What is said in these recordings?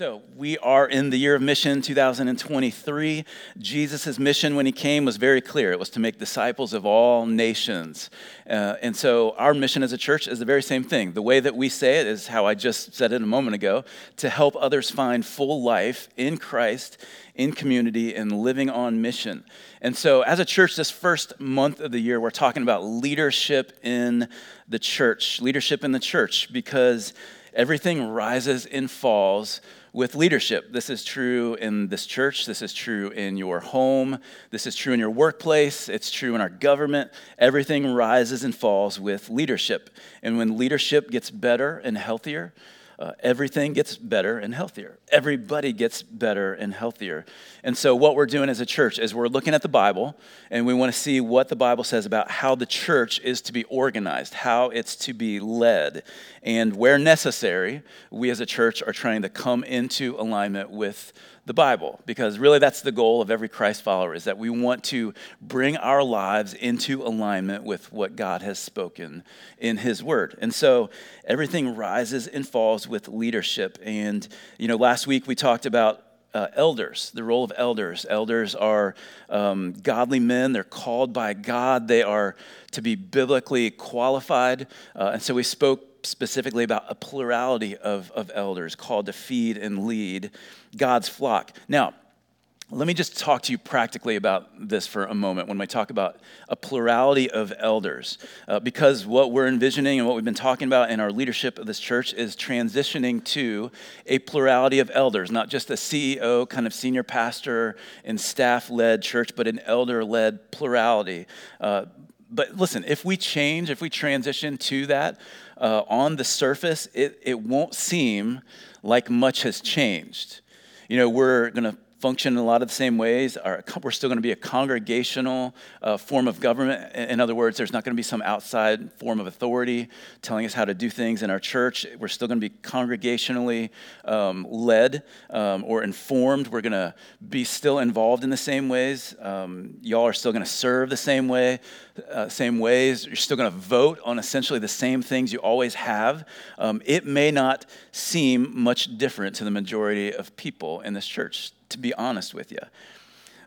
So, we are in the year of mission 2023. Jesus' mission when he came was very clear it was to make disciples of all nations. Uh, and so, our mission as a church is the very same thing. The way that we say it is how I just said it a moment ago to help others find full life in Christ, in community, and living on mission. And so, as a church, this first month of the year, we're talking about leadership in the church. Leadership in the church because everything rises and falls with leadership. This is true in this church. This is true in your home. This is true in your workplace. It's true in our government. Everything rises and falls with leadership. And when leadership gets better and healthier, uh, everything gets better and healthier. Everybody gets better and healthier. And so, what we're doing as a church is we're looking at the Bible and we want to see what the Bible says about how the church is to be organized, how it's to be led. And where necessary, we as a church are trying to come into alignment with the Bible, because really that's the goal of every Christ follower is that we want to bring our lives into alignment with what God has spoken in His Word. And so everything rises and falls with leadership. And, you know, last week we talked about uh, elders, the role of elders. Elders are um, godly men. They're called by God. They are to be biblically qualified. Uh, and so we spoke specifically about a plurality of, of elders called to feed and lead God's flock. Now, let me just talk to you practically about this for a moment when we talk about a plurality of elders. Uh, because what we're envisioning and what we've been talking about in our leadership of this church is transitioning to a plurality of elders, not just a CEO, kind of senior pastor and staff led church, but an elder led plurality. Uh, but listen, if we change, if we transition to that, uh, on the surface, it, it won't seem like much has changed. You know, we're going to function in a lot of the same ways. Our, we're still going to be a congregational uh, form of government. In other words, there's not going to be some outside form of authority telling us how to do things in our church. We're still going to be congregationally um, led um, or informed. We're going to be still involved in the same ways. Um, y'all are still going to serve the same way, uh, same ways. You're still going to vote on essentially the same things you always have. Um, it may not seem much different to the majority of people in this church to be honest with you.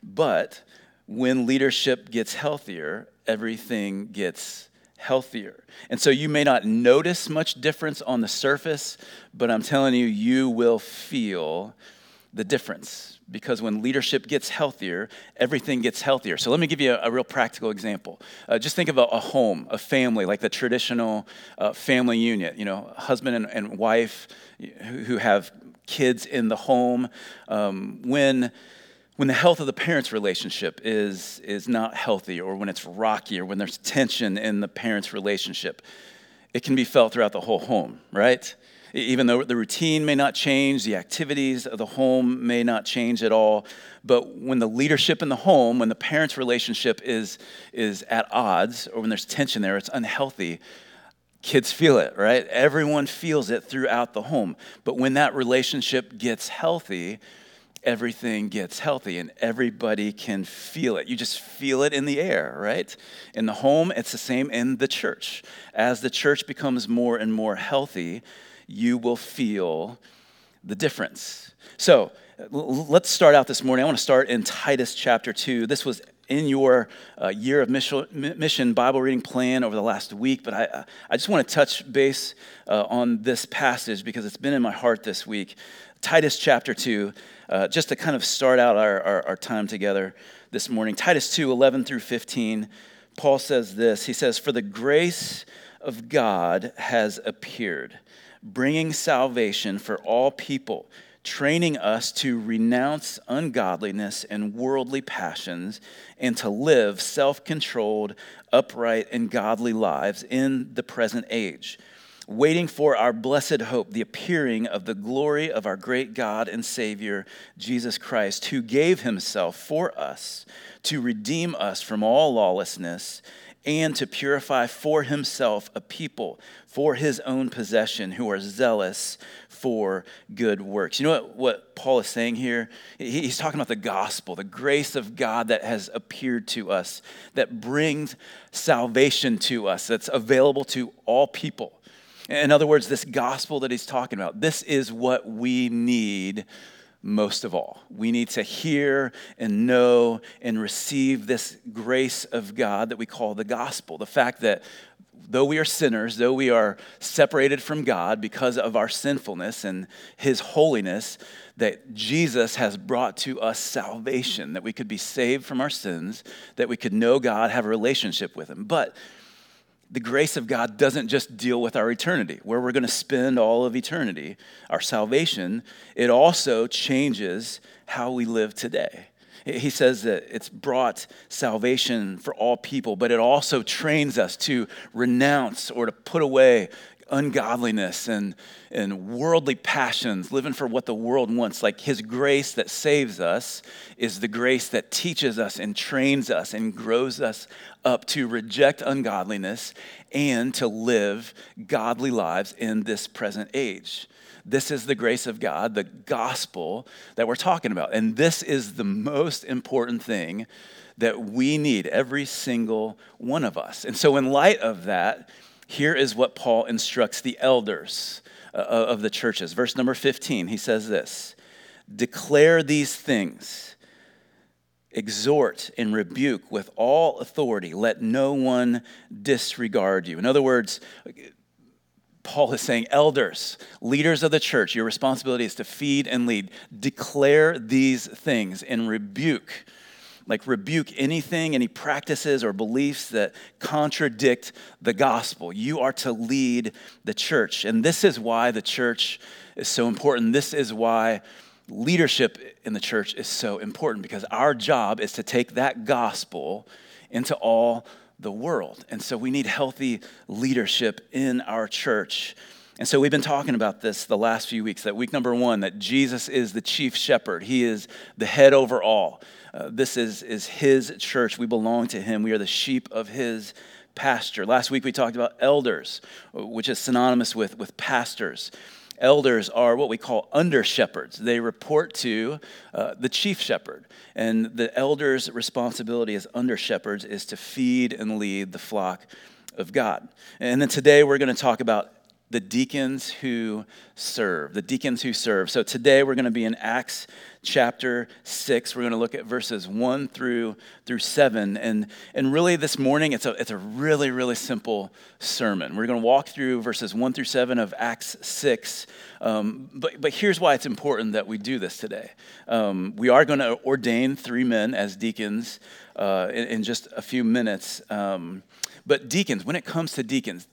But when leadership gets healthier, everything gets healthier. And so you may not notice much difference on the surface, but I'm telling you, you will feel the difference because when leadership gets healthier, everything gets healthier. So let me give you a, a real practical example. Uh, just think of a, a, home, a family, like the traditional uh, family unit, you know, husband and, and wife who, who have kids in the home, um, when, when the health of the parents' relationship is, is not healthy, or when it's rocky, or when there's tension in the parents' relationship, it can be felt throughout the whole home, right? Even though the routine may not change, the activities of the home may not change at all, but when the leadership in the home, when the parents' relationship is, is at odds, or when there's tension there, it's unhealthy, Kids feel it, right? Everyone feels it throughout the home. But when that relationship gets healthy, everything gets healthy and everybody can feel it. You just feel it in the air, right? In the home, it's the same in the church. As the church becomes more and more healthy, you will feel the difference. So, let's start out this morning. I want to start in Titus chapter 2. This was in your uh, year of mission Bible reading plan over the last week, but I, I just want to touch base uh, on this passage because it's been in my heart this week. Titus chapter 2, uh, just to kind of start out our, our, our time together this morning. Titus 2, 11 through 15, Paul says this He says, For the grace of God has appeared, bringing salvation for all people training us to renounce ungodliness and worldly passions and to live self controlled, upright, and godly lives in the present age, waiting for our blessed hope, the appearing of the glory of our great God and Savior, Jesus Christ, who gave himself for us to redeem us from all lawlessness and to purify for himself a people for his own possession who are zealous for good works. You know what, what Paul is saying here? He's talking about the gospel, the grace of God that has appeared to us, that brings salvation to us, that's available to all people. In other words, this gospel that he's talking about, this is what we need most of all. We need to hear and know and receive this grace of God that we call the gospel. The fact that though we are sinners, though we are separated from God because of our sinfulness and his holiness, that Jesus has brought to us salvation, that we could be saved from our sins, that we could know God, have a relationship with him. But the grace of God doesn't just deal with our eternity, where we're going to spend all of eternity, our salvation, it also changes how we live today. He says that it's brought salvation for all people, but it also trains us to renounce or to put away ungodliness and, and worldly passions, living for what the world wants. Like His grace that saves us is the grace that teaches us and trains us and grows us up to reject ungodliness and to live godly lives in this present age. This is the grace of God, the gospel that we're talking about. And this is the most important thing that we need, every single one of us. And so, in light of that, here is what Paul instructs the elders uh, of the churches. Verse number 15, he says this Declare these things, exhort and rebuke with all authority. Let no one disregard you. In other words, Paul is saying, elders, leaders of the church, your responsibility is to feed and lead. Declare these things and rebuke like rebuke anything, any practices or beliefs that contradict the gospel. You are to lead the church. And this is why the church is so important. This is why leadership in the church is so important because our job is to take that gospel into all the world. And so we need healthy leadership in our church. And so we've been talking about this the last few weeks that week number one, that Jesus is the chief shepherd, he is the head over all. Uh, this is, is his church. We belong to him. We are the sheep of his pasture. Last week we talked about elders, which is synonymous with, with pastors. Elders are what we call under shepherds. They report to uh, the chief shepherd. And the elder's responsibility as under shepherds is to feed and lead the flock of God. And then today we're going to talk about the deacons who serve. The deacons who serve. So today we're going to be in Acts chapter 6. We're going to look at verses 1 through through 7. And, and really this morning it's a, it's a really, really simple sermon. We're going to walk through verses 1 through 7 of Acts 6. Um, but, but here's why it's important that we do this today. Um, we are going to ordain three men as deacons uh, in, in, just a few minutes. Um, but deacons, when it comes to deacons,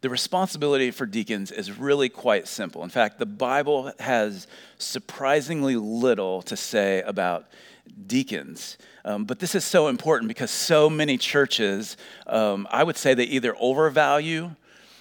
the responsibility for deacons is really quite simple. In fact, the Bible has surprisingly little to say about deacons. Um, but this is so important because so many churches, um, I would say, they either overvalue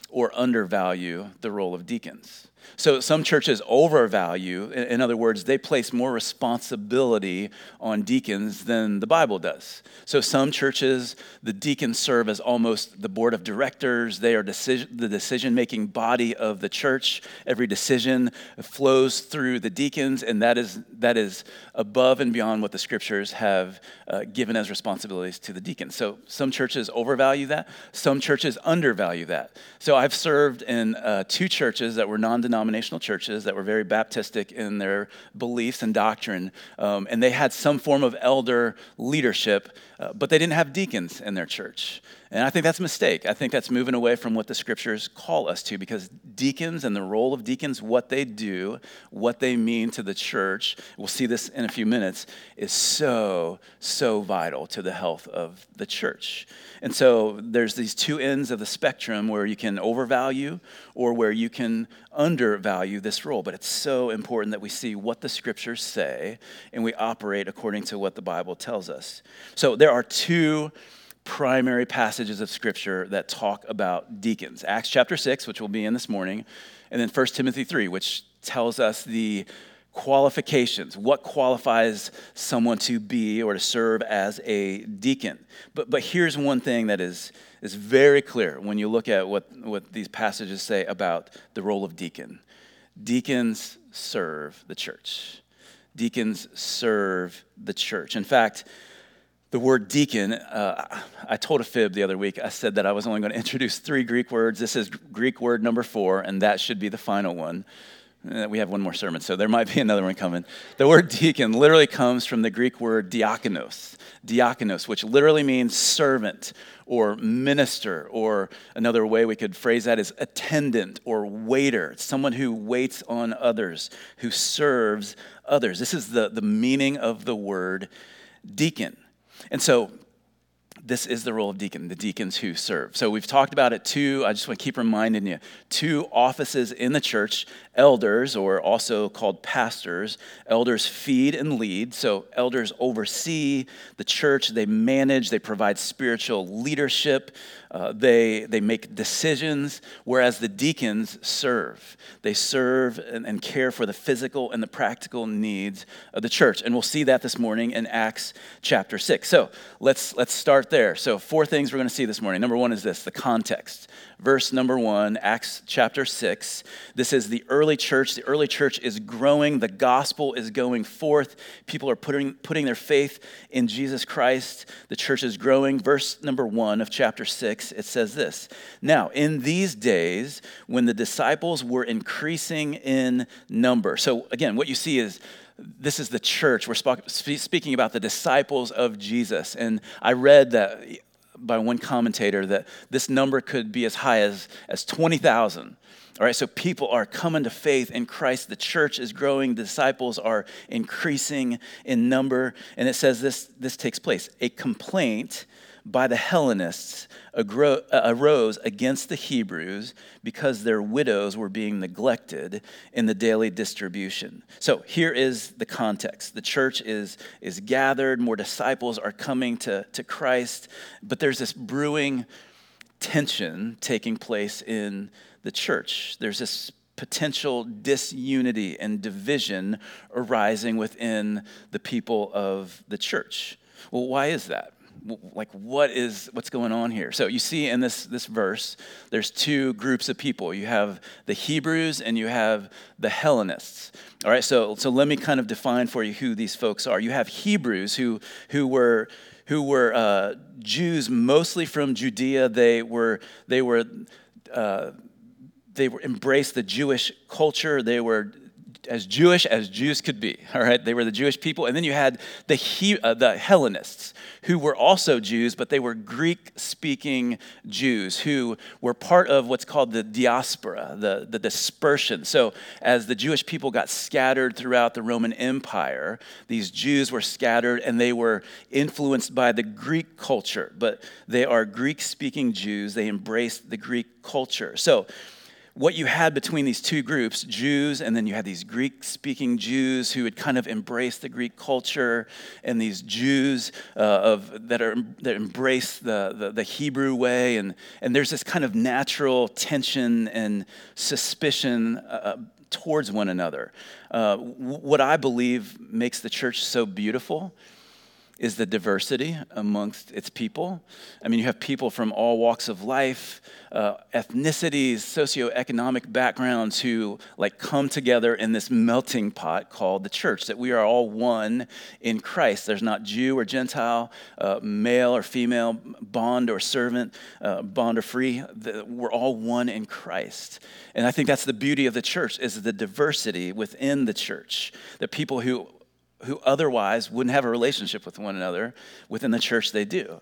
or undervalue the role of deacons. So some churches overvalue, in other words, they place more responsibility on deacons than the Bible does. So some churches, the deacons serve as almost the board of directors. They are decision, the decision making body of the church. Every decision flows through the deacons, and that is, that is above and beyond what the scriptures have uh, given as responsibilities to the deacons. So some churches overvalue that, some churches undervalue that. So I've served in uh, two churches that were non denominational churches that were very Baptistic in their beliefs and doctrine, um, and they had some form of elder leadership, uh, but they didn't have deacons in their church. And I think that's a mistake. I think that's moving away from what the scriptures call us to because deacons and the role of deacons, what they do, what they mean to the church, we'll see this in a few minutes, is so, so vital to the health of the church. And so there's these two ends of the spectrum where you can overvalue or where you can undervalue this role. But it's so important that we see what the scriptures say and we operate according to what the Bible tells us. So there are two primary passages of Scripture that talk about deacons. Acts chapter 6, which we'll be in this morning, and then 1 Timothy 3, which tells us the qualifications what qualifies someone to be or to serve as a deacon. But, but here's one thing that is, is very clear when you look at what, what these passages say about the role of deacon. Deacons serve the church. Deacons serve the church. In fact the word deacon, uh, I told a fib the other week. I said that I was only going to introduce three Greek words. This is Greek word number four, and that should be the final one. Uh, we have one more sermon, so there might be another one coming. The word deacon literally comes from the Greek word diakonos, diakonos, which literally means servant or minister, or another way we could phrase that is attendant or waiter. Someone who waits on others, who serves others. This is the, the meaning of the word deacon. And so this is the role of deacon, the deacons who serve. So we've talked about it too. I just want to keep reminding you two offices in the church elders, or also called pastors. Elders feed and lead. So elders oversee the church, they manage, they provide spiritual leadership, uh, they, they make decisions, whereas the deacons serve. They serve and, and care for the physical and the practical needs of the church. And we'll see that this morning in Acts chapter 6. So let's, let's start there. So, four things we're going to see this morning. Number one is this the context verse number one, Acts chapter six. This is the early church. The early church is growing, the gospel is going forth. People are putting, putting their faith in Jesus Christ. The church is growing. Verse number one of chapter six, it says this Now, in these days, when the disciples were increasing in number. So, again, what you see is this is the church. We're speaking about the disciples of Jesus. And I read that by one commentator that this number could be as high as, as 20,000. All right, so people are coming to faith in Christ. The church is growing. Disciples are increasing in number. And it says this, this takes place. A complaint by the Hellenists uh, arose against the Hebrews because their widows were being neglected in the daily distribution. So here is the context the church is, is gathered, more disciples are coming to, to Christ, but there's this brewing tension taking place in the church. There's this potential disunity and division arising within the people of the church. Well, why is that? Like what is what's going on here? So you see in this this verse there's two groups of people. You have the hebrews and you have the hellenists. All right so so let me kind of define for you who these folks are. You have hebrews who who were who were uh, jews mostly from judea. They were they were uh, they were embraced the jewish culture. They were as Jewish as Jews could be. All right, they were the Jewish people, and then you had the he, uh, the Hellenists, who were also Jews, but they were Greek-speaking Jews who were part of what's called the diaspora, the the dispersion. So as the Jewish people got scattered throughout the Roman Empire, these Jews were scattered, and they were influenced by the Greek culture. But they are Greek-speaking Jews. They embraced the Greek culture. So what you had between these two groups, Jews, and then you had these Greek speaking Jews who had kind of embraced the Greek culture, and these Jews uh, of, that, are, that embrace the, the, the, Hebrew way. And, and there's this kind of natural tension and suspicion uh, towards one another. Uh, what I believe makes the church so beautiful is the diversity amongst its people. I mean, you have people from all walks of life, uh, ethnicities, socioeconomic backgrounds who like come together in this melting pot called the church. That we are all one in Christ. There's not Jew or Gentile, uh, male or female, bond or servant, uh, bond or free. The, we're all one in Christ. And I think that's the beauty of the church is the diversity within the church. the people who who otherwise wouldn't have a relationship with one another within the church they do.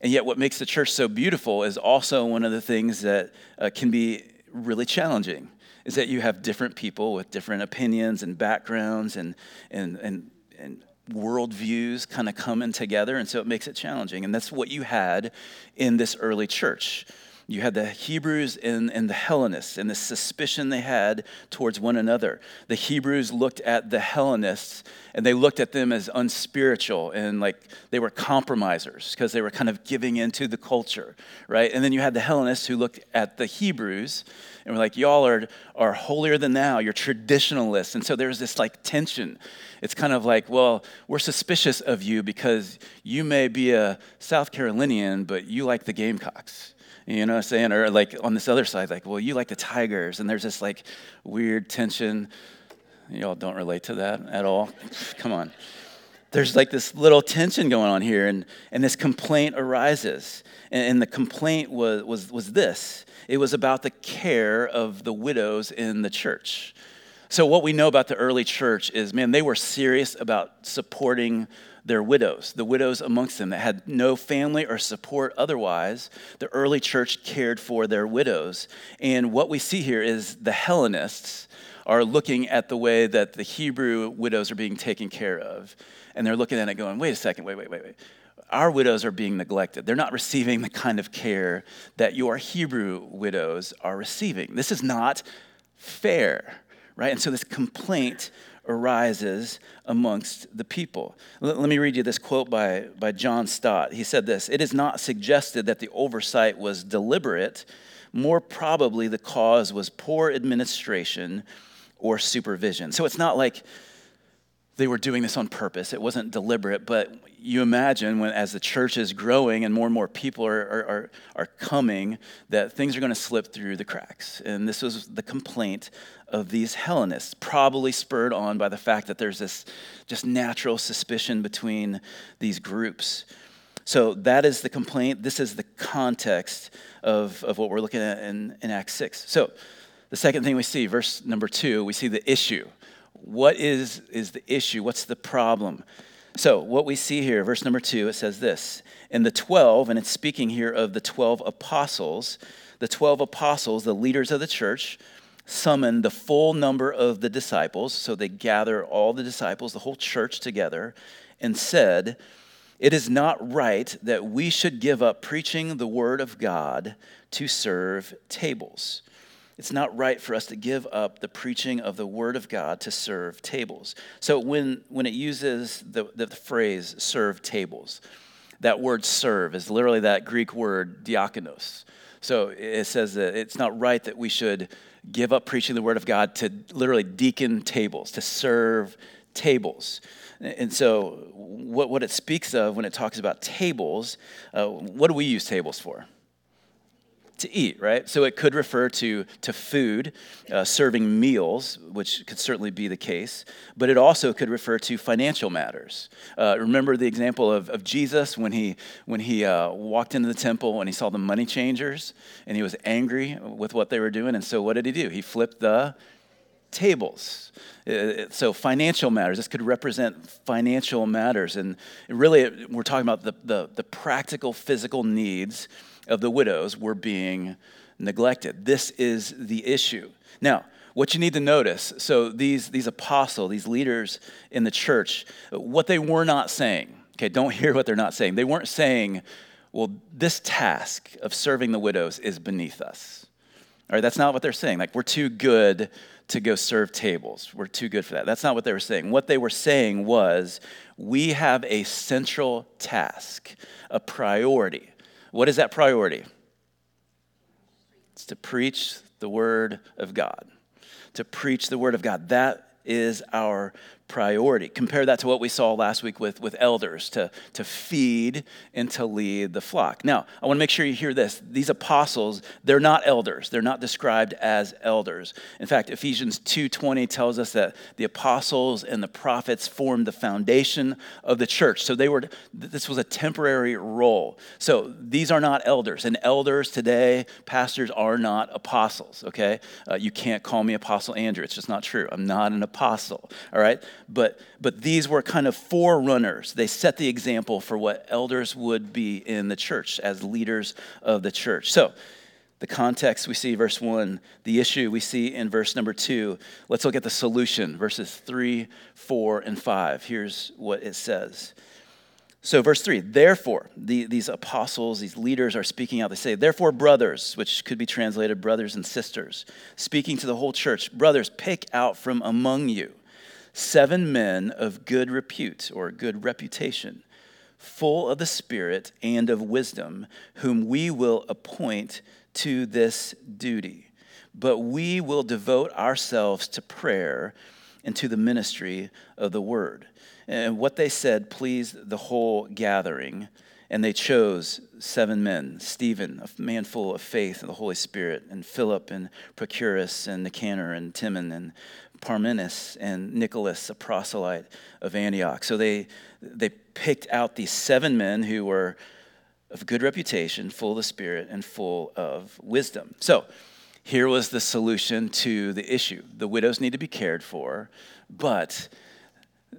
And yet, what makes the church so beautiful is also one of the things that uh, can be really challenging is that you have different people with different opinions and backgrounds and, and, and, and worldviews kind of coming together. And so it makes it challenging. And that's what you had in this early church. You had the Hebrews and, and the Hellenists and the suspicion they had towards one another. The Hebrews looked at the Hellenists and they looked at them as unspiritual and like they were compromisers because they were kind of giving into the culture, right? And then you had the Hellenists who looked at the Hebrews and were like, y'all are, are holier than thou, you're traditionalists. And so there's this like tension. It's kind of like, well, we're suspicious of you because you may be a South Carolinian, but you like the Gamecocks you know what I'm saying? Or like on this other side, like, well, you like the Tigers, and there's this like weird tension. Y'all don't relate to that at all. Come on. there's like this little tension going on here, and, and this complaint arises. And, and the complaint was, was, was this it was about the care of the widows in the church. So, what we know about the early church is, man, they were serious about supporting their widows, the widows amongst them that had no family or support otherwise. The early church cared for their widows. And what we see here is the Hellenists are looking at the way that the Hebrew widows are being taken care of and they're looking at it going, wait a second, wait, wait, wait, wait. Our widows are being neglected. They're not receiving the kind of care that your Hebrew widows are receiving. This is not fair, right? And so this complaint arises amongst the people. Let, let me read you this quote by, by John Stott. He said this It is not suggested that the oversight was deliberate. More probably, the cause was poor administration or supervision. So it's not like they were doing this on purpose. It wasn't deliberate, but you imagine when, as the church is growing and more and more people are, are, are, coming, that things are going to slip through the cracks. And this was the complaint of these Hellenists, probably spurred on by the fact that there's this just natural suspicion between these groups. So that is the complaint. This is the context of, of what we're looking at in, in Acts 6. So the second thing we see, verse number two, we see the issue. What is, is the issue? What's the problem? So, what we see here, verse number two, it says this In the 12, and it's speaking here of the 12 apostles, the 12 apostles, the leaders of the church, summoned the full number of the disciples. So, they gather all the disciples, the whole church together, and said, It is not right that we should give up preaching the word of God to serve tables it's not right for us to give up the preaching of the Word of God to serve tables. So when, when it uses the, the phrase serve tables, that word serve is literally that Greek word diakonos. So it says that it's not right that we should give up preaching the Word of God to literally deacon tables, to serve tables. And so, what, what it speaks of when it talks about tables, uh, what do we use tables for? To eat, right? So it could refer to, to food, uh, serving meals, which could certainly be the case, but it also could refer to financial matters. Uh, remember the example of, of Jesus when he, when he uh, walked into the temple and he saw the money changers and he was angry with what they were doing. And so what did he do? He flipped the tables. Uh, so financial matters, this could represent financial matters. And really, we're talking about the, the, the practical physical needs of the widows were being neglected. This is the issue. Now, what you need to notice so these, these apostles, these leaders in the church, what they were not saying, okay, don't hear what they're not saying. They weren't saying, well, this task of serving the widows is beneath us. All right, that's not what they're saying. Like, we're too good to go serve tables. We're too good for that. That's not what they were saying. What they were saying was, we have a central task, a priority what is that priority? It's to preach the Word of God. To preach the Word of God. That is our priority. Compare that to what we saw last week with, with elders to, to feed and to lead the flock. Now, I want to make sure you hear this. These apostles, they're not elders. They're not described as elders. In fact, Ephesians 2:20 tells us that the apostles and the prophets formed the foundation of the church. So they were this was a temporary role. So these are not elders. And elders today, pastors are not apostles, okay? Uh, you can't call me apostle Andrew. It's just not true. I'm not an apostle. All right? But, but these were kind of forerunners. They set the example for what elders would be in the church as leaders of the church. So, the context we see verse 1 the issue we see in verse number 2 let's look at the solution verses 3 4 and 5 here's what it says so verse 3 therefore the, these apostles these leaders are speaking out they say therefore brothers which could be translated brothers and sisters speaking to the whole church brothers pick out from among you seven men of good repute or good reputation, full of the Spirit and of wisdom, whom we will appoint to this duty. But we will devote ourselves to prayer and to the ministry of the word. And what they said pleased the whole gathering. And they chose seven men Stephen, a man full of faith and the Holy Spirit, and Philip, and Prochorus, and Nicanor, and Timon, and Parmenas and Nicholas, a proselyte of Antioch. So they, they picked out these seven men who were of good reputation, full of the Spirit, and full of wisdom. So here was the solution to the issue. The widows need to be cared for, but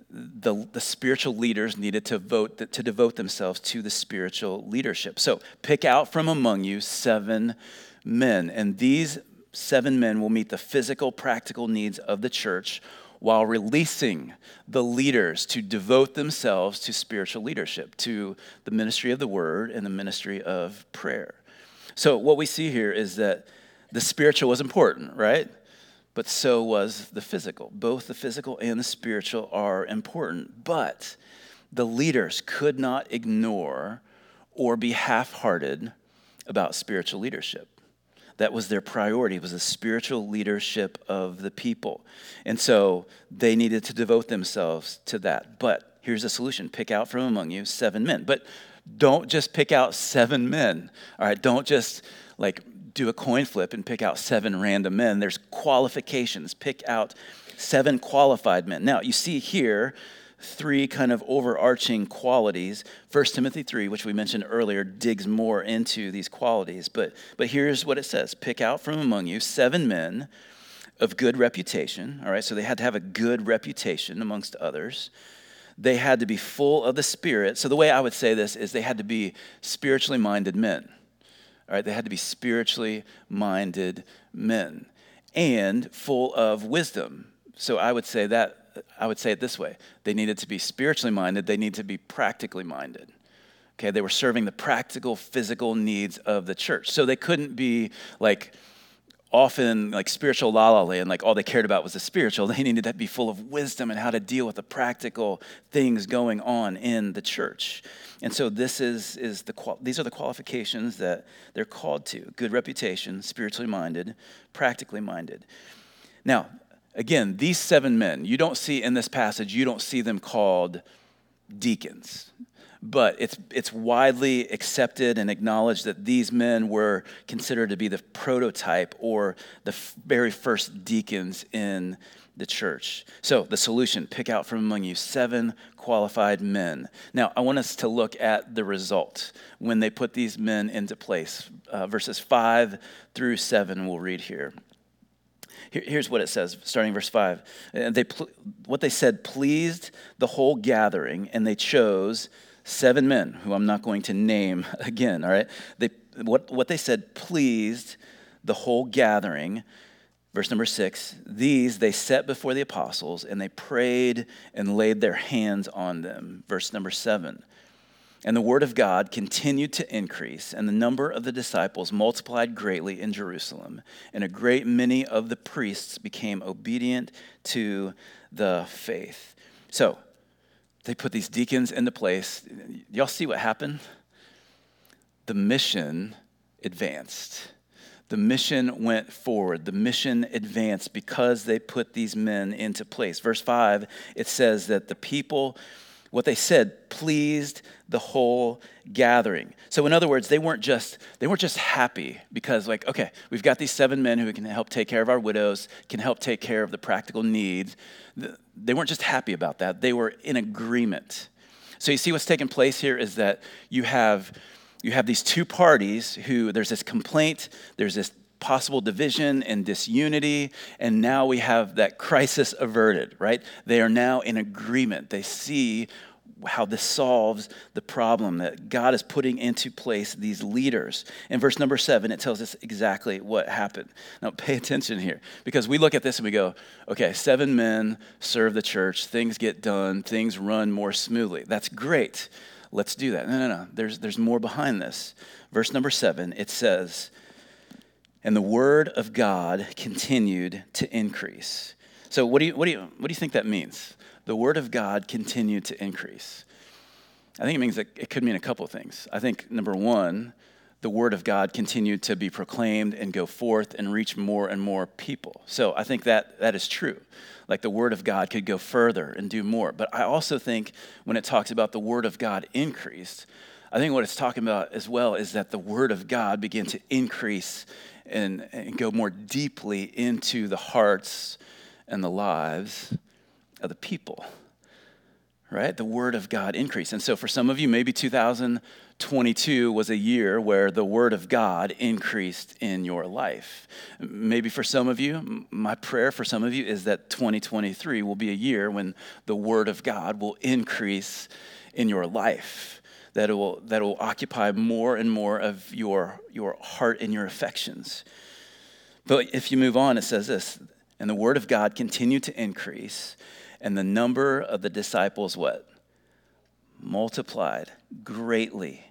the, the spiritual leaders needed to vote to devote themselves to the spiritual leadership. So pick out from among you seven men, and these seven men will meet the physical, practical needs of the church while releasing the leaders to devote themselves to spiritual leadership, to the ministry of the word and the ministry of prayer. So, what we see here is that the spiritual was important, right? But so was the physical. Both the physical and the spiritual are important. But the leaders could not ignore or be half hearted about spiritual leadership. That was their priority, was the spiritual leadership of the people. And so they needed to devote themselves to that. But here's the solution pick out from among you seven men. But don't just pick out seven men. All right, don't just like do a coin flip and pick out seven random men. There's qualifications. Pick out seven qualified men. Now, you see here three kind of overarching qualities. 1 Timothy 3, which we mentioned earlier, digs more into these qualities. But, but here's what it says Pick out from among you seven men of good reputation. All right, so they had to have a good reputation amongst others. They had to be full of the Spirit. So the way I would say this is they had to be spiritually minded men. All right, they had to be spiritually minded men and full of wisdom. So I would say that I would say it this way they needed to be spiritually minded, they need to be practically minded. Okay, they were serving the practical, physical needs of the church. So they couldn't be like often like spiritual la la land, like all they cared about was the spiritual. They needed to be full of wisdom and how to deal with the practical things going on in the church. And so this is, is the these are the qualifications that they're called to: good reputation, spiritually minded, practically minded. Now, Again, these seven men, you don't see in this passage, you don't see them called deacons. But it's, it's widely accepted and acknowledged that these men were considered to be the prototype or the very first deacons in the church. So, the solution pick out from among you seven qualified men. Now, I want us to look at the result when they put these men into place. Uh, verses 5 through 7, we'll read here. Here's what it says, starting verse 5. Uh, they, what they said pleased the whole gathering, and they chose seven men, who I'm not going to name again, all right? They, what, what they said pleased the whole gathering. Verse number six, these they set before the apostles, and they prayed and laid their hands on them. Verse number seven, and the word of God continued to increase, and the number of the disciples multiplied greatly in Jerusalem, and a great many of the priests became obedient to the faith. So, they put these deacons into place. Y'all see what happened? The mission advanced. The mission went forward. The mission advanced because they put these men into place. Verse 5, it says that the people what they said pleased the whole gathering. So in other words, they weren't just they weren't just happy because like okay, we've got these seven men who can help take care of our widows, can help take care of the practical needs. They weren't just happy about that. They were in agreement. So you see what's taking place here is that you have you have these two parties who there's this complaint, there's this possible division and disunity, and now we have that crisis averted, right? They are now in agreement. They see how this solves the problem that God is putting into place these leaders. In verse number seven, it tells us exactly what happened. Now, pay attention here because we look at this and we go, okay, seven men serve the church, things get done, things run more smoothly. That's great. Let's do that. No, no, no. There's, there's more behind this. Verse number seven, it says, and the word of God continued to increase. So, what do you, what do you, what do you think that means? The word of God continued to increase. I think it means that it could mean a couple of things. I think, number one, the word of God continued to be proclaimed and go forth and reach more and more people. So I think that that is true. Like the word of God could go further and do more. But I also think when it talks about the word of God increased, I think what it's talking about as well is that the word of God began to increase and, and go more deeply into the hearts and the lives of the people. Right? The word of God increased. And so for some of you, maybe 2022 was a year where the word of God increased in your life. Maybe for some of you, my prayer for some of you is that 2023 will be a year when the word of God will increase in your life. That will, that will occupy more and more of your, your heart and your affections. But if you move on, it says this and the word of God continued to increase, and the number of the disciples what? Multiplied greatly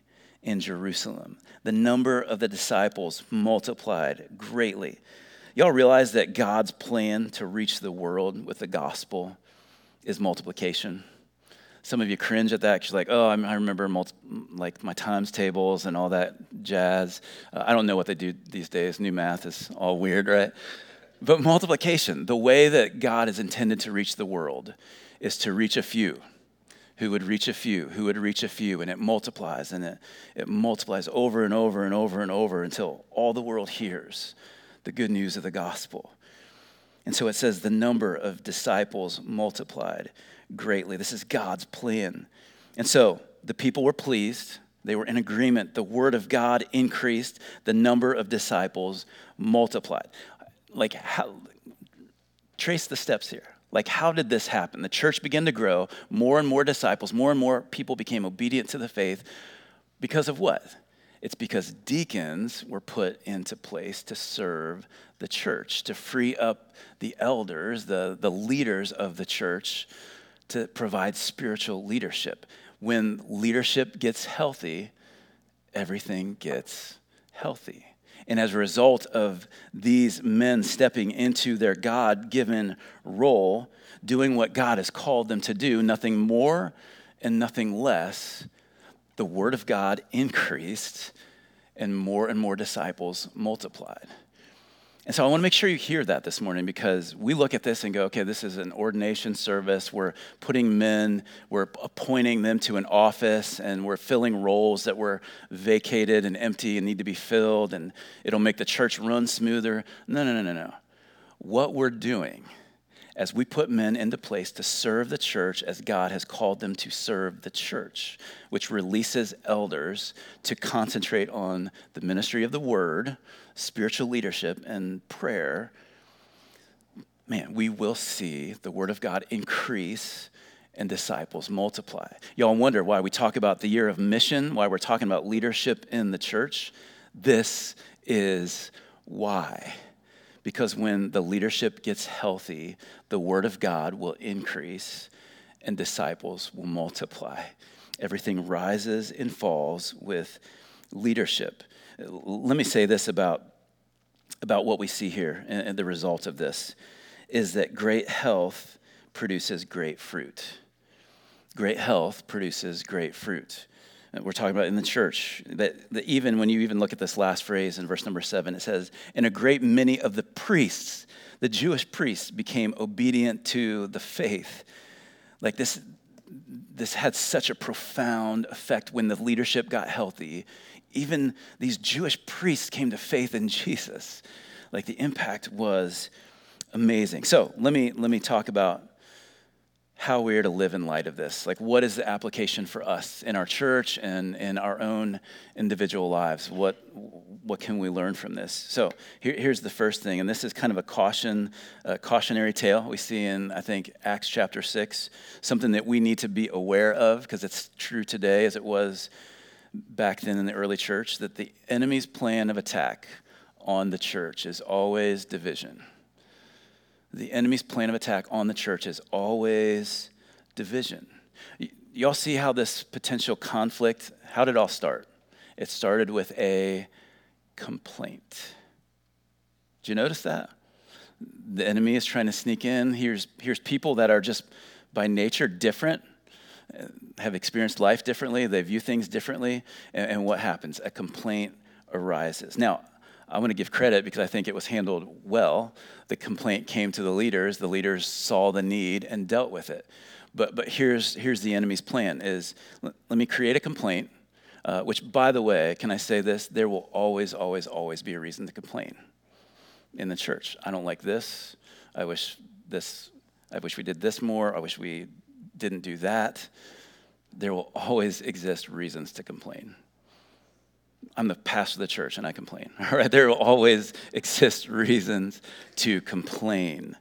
in Jerusalem. The number of the disciples multiplied greatly. Y'all realize that God's plan to reach the world with the gospel is multiplication? Some of you cringe at that because you're like, oh, I remember multi- like my times tables and all that jazz. Uh, I don't know what they do these days. New math is all weird, right? But multiplication, the way that God is intended to reach the world, is to reach a few who would reach a few, who would reach a few, and it multiplies and it, it multiplies over and over and over and over until all the world hears the good news of the gospel. And so it says the number of disciples multiplied greatly. This is God's plan. And so the people were pleased. They were in agreement. The word of God increased. The number of disciples multiplied like how trace the steps here like how did this happen the church began to grow more and more disciples more and more people became obedient to the faith because of what it's because deacons were put into place to serve the church to free up the elders the, the leaders of the church to provide spiritual leadership when leadership gets healthy everything gets healthy and as a result of these men stepping into their God given role, doing what God has called them to do, nothing more and nothing less, the word of God increased and more and more disciples multiplied. And so I want to make sure you hear that this morning because we look at this and go, okay, this is an ordination service. We're putting men, we're appointing them to an office, and we're filling roles that were vacated and empty and need to be filled, and it'll make the church run smoother. No, no, no, no, no. What we're doing as we put men into place to serve the church as God has called them to serve the church, which releases elders to concentrate on the ministry of the word, spiritual leadership, and prayer. Man, we will see the word of God increase and disciples multiply. Y'all wonder why we talk about the year of mission, why we're talking about leadership in the church? This is why because when the leadership gets healthy, the word of God will increase and disciples will multiply. Everything rises and falls with leadership. Let me say this about, about what we see here and, and the result of this is that great health produces great fruit. Great health produces great fruit uh, we're talking about in the church that, that, even when you even look at this last phrase in verse number seven it says and a great many of the priests the jewish priests became obedient to the faith like this this had such a profound effect when the leadership got healthy even these jewish priests came to faith in jesus like the impact was amazing so let me let me talk about how we are to live in light of this. Like, what is the application for us in our church and in our own individual lives? What, what can we learn from this? So, here, here's the first thing, and this is kind of a caution, a cautionary tale we see in, I think, Acts chapter 6, something that we need to be aware of because it's true today as it was back then in the early church that the enemy's plan of attack on the church is always division the enemy's plan of attack on the church is always division. Y- y'all see how this potential conflict, how did it all start? It started with a complaint. Did you notice that? The enemy is trying to sneak in. Here's, here's people that are just by nature different, have experienced life differently, they view things differently, and, and what happens? A complaint arises. Now, I want to give credit because I think it was handled well. The complaint came to the leaders. The leaders saw the need and dealt with it. But, but here's, here's the enemy's plan is let, me create a complaint, uh, which, by the way, can I say this? There will always, always, always be a reason to complain in the church. I don't like this. I wish this, I wish we did this more, I wish we didn't do that. There will always exist reasons to complain. I'm the pastor of the church and I complain. All right, there will always exist reasons to complain.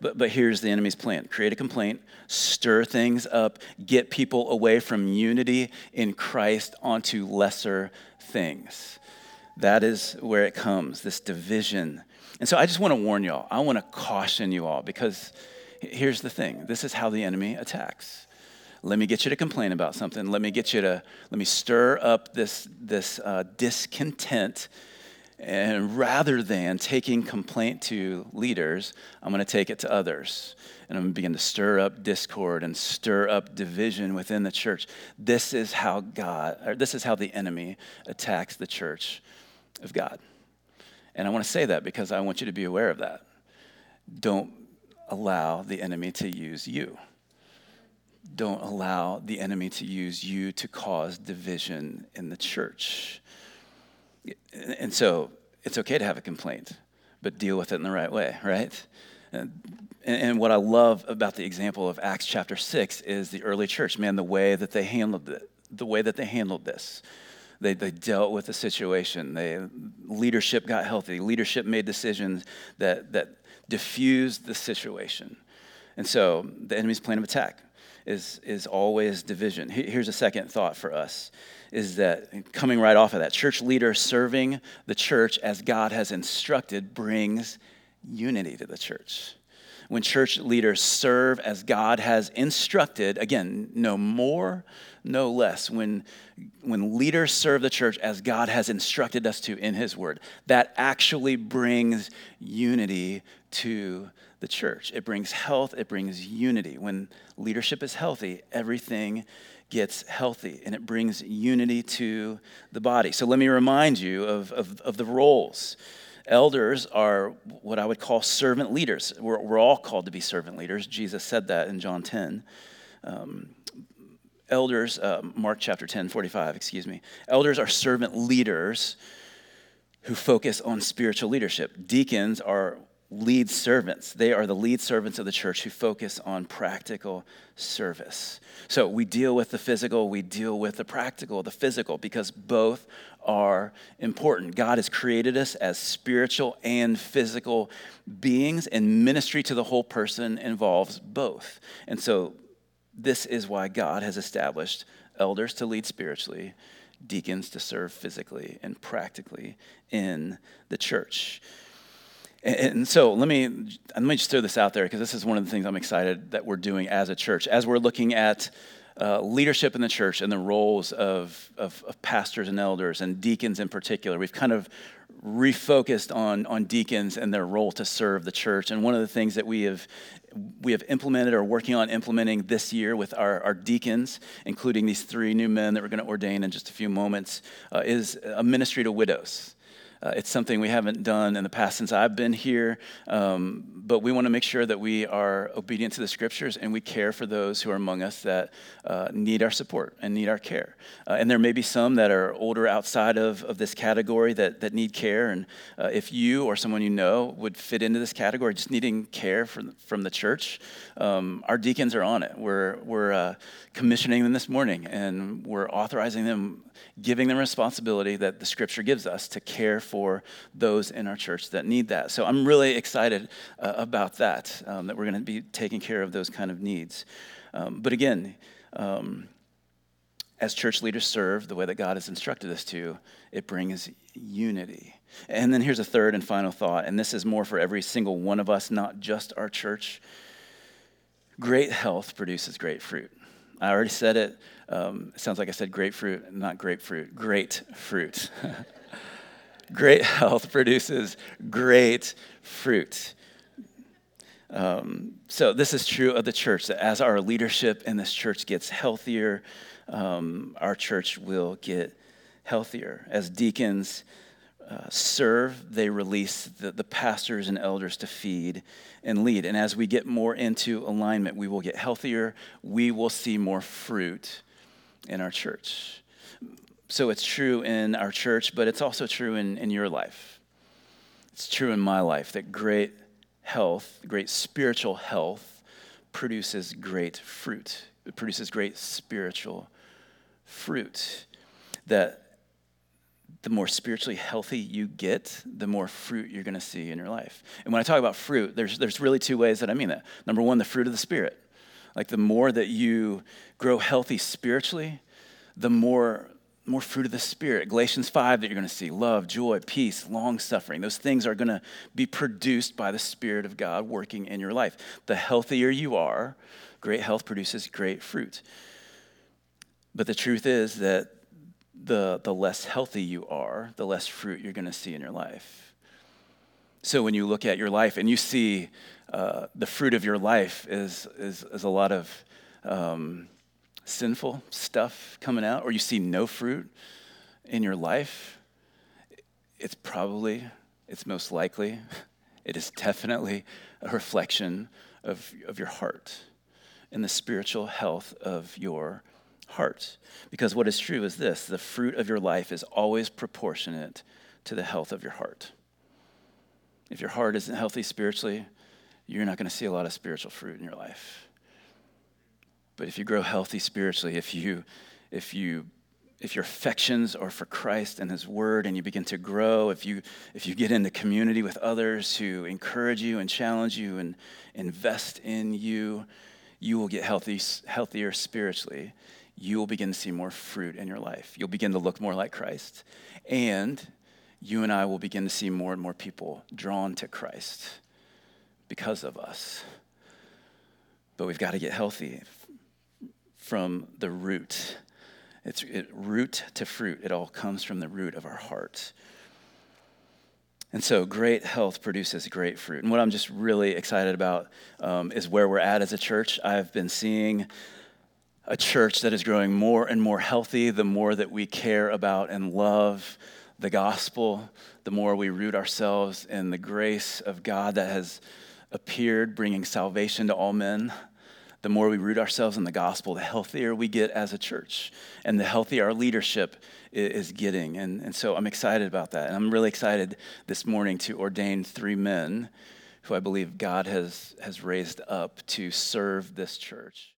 But, but here's the enemy's plan create a complaint, stir things up, get people away from unity in Christ onto lesser things. That is where it comes, this division. And so I just want to warn y'all, I want to caution you all because here's the thing this is how the enemy attacks. Let me get you to complain about something. Let me get you to, let me stir up this, this uh, discontent and rather than taking complaint to leaders, I'm going to take it to others. And I'm going to begin to stir up discord and stir up division within the church. This is how God, or this is how the enemy attacks the church of God. And I want to say that because I want you to be aware of that. Don't allow the enemy to use you. Don't allow the enemy to use you to cause division in the church. And so it's okay to have a complaint, but deal with it in the right way, right? And, and what I love about the example of Acts chapter 6 is the early church, man, the way that they handled it, the way that they handled this. They, they dealt with the situation. They, leadership got healthy. Leadership made decisions that, that diffused the situation. And so the enemy's plan of attack is, is always division. Here's a second thought for us is that coming right off of that, church leader serving the church as God has instructed brings unity to the church. When church leaders serve as God has instructed, again, no more, no less. When, when leaders serve the church as God has instructed us to in His Word, that actually brings unity to the church. It brings health, it brings unity. When leadership is healthy, everything gets healthy and it brings unity to the body. So let me remind you of, of, of the roles. Elders are what I would call servant leaders. We're, we're all called to be servant leaders. Jesus said that in John 10. Um, elders, uh, Mark chapter 10, 45, excuse me. Elders are servant leaders who focus on spiritual leadership. Deacons are lead servants. They are the lead servants of the church who focus on practical service. So we deal with the physical, we deal with the practical, the physical, because both are important. God has created us as spiritual and physical beings, and ministry to the whole person involves both. And so this is why God has established elders to lead spiritually, deacons to serve physically and practically in the church. And so let me let me just throw this out there because this is one of the things I'm excited that we're doing as a church. As we're looking at uh, leadership in the church and the roles of, of, of, pastors and elders and deacons in particular, we've kind of refocused on, on deacons and their role to serve the church. And one of the things that we have we have implemented or working on implementing this year with our, our deacons, including these three new men that we're going to ordain in just a few moments, uh, is a ministry to widows. Uh, it's something we haven't done in the past since I've been here, um, but we want to make sure that we are obedient to the scriptures and we care for those who are among us that uh, need our support and need our care. Uh, and there may be some that are older outside of, of this category that, that need care. And uh, if you or someone you know would fit into this category, just needing care from, from the church, um, our deacons are on it. We're, we're uh, commissioning them this morning and we're authorizing them giving them responsibility that the scripture gives us to care for those in our church that need that. So I'm really excited uh, about that, um, that we're going to be taking care of those kind of needs. Um, but again, um, as church leaders serve the way that God has instructed us to, it brings unity. And then here's a third and final thought, and this is more for every single one of us, not just our church. Great health produces great fruit. I already said it. Um, sounds like I said grapefruit, not grapefruit, great fruit. great health produces great fruit. Um, so, this is true of the church that as our leadership in this church gets healthier, um, our church will get healthier. As deacons, uh, serve, they release the, the pastors and elders to feed and lead. And as we get more into alignment, we will get healthier. We will see more fruit in our church. So it's true in our church, but it's also true in, in your life. It's true in my life that great health, great spiritual health, produces great fruit. It produces great spiritual fruit. That the more spiritually healthy you get, the more fruit you're going to see in your life. And when I talk about fruit, there's, there's really two ways that I mean that. Number one, the fruit of the Spirit. Like the more that you grow healthy spiritually, the more more fruit of the Spirit. Galatians 5 that you're going to see love, joy, peace, long suffering. Those things are going to be produced by the Spirit of God working in your life. The healthier you are, great health produces great fruit. But the truth is that the, the less healthy you are, the less fruit you're going to see in your life. So when you look at your life and you see uh, the fruit of your life is, is, is a lot of um, sinful stuff coming out, or you see no fruit in your life, it's probably, it's most likely, it is definitely a reflection of, of your heart and the spiritual health of your heart. Because what is true is this the fruit of your life is always proportionate to the health of your heart. If your heart isn't healthy spiritually, you're not going to see a lot of spiritual fruit in your life. But if you grow healthy spiritually, if you if you if your affections are for Christ and his word and you begin to grow, if you if you get into community with others who encourage you and challenge you and invest in you, you will get healthy healthier spiritually. You will begin to see more fruit in your life. You'll begin to look more like Christ. And you and I will begin to see more and more people drawn to Christ because of us. But we've got to get healthy from the root. It's it, root to fruit. It all comes from the root of our heart. And so, great health produces great fruit. And what I'm just really excited about um, is where we're at as a church. I've been seeing a church that is growing more and more healthy the more that we care about and love the gospel, the more we root ourselves in the grace of God that has appeared, bringing salvation to all men, the more we root ourselves in the gospel, the healthier we get as a church and the healthier our leadership is getting. And, and so I'm excited about that. And I'm really excited this morning to ordain three men who I believe God has, has raised up to serve this church.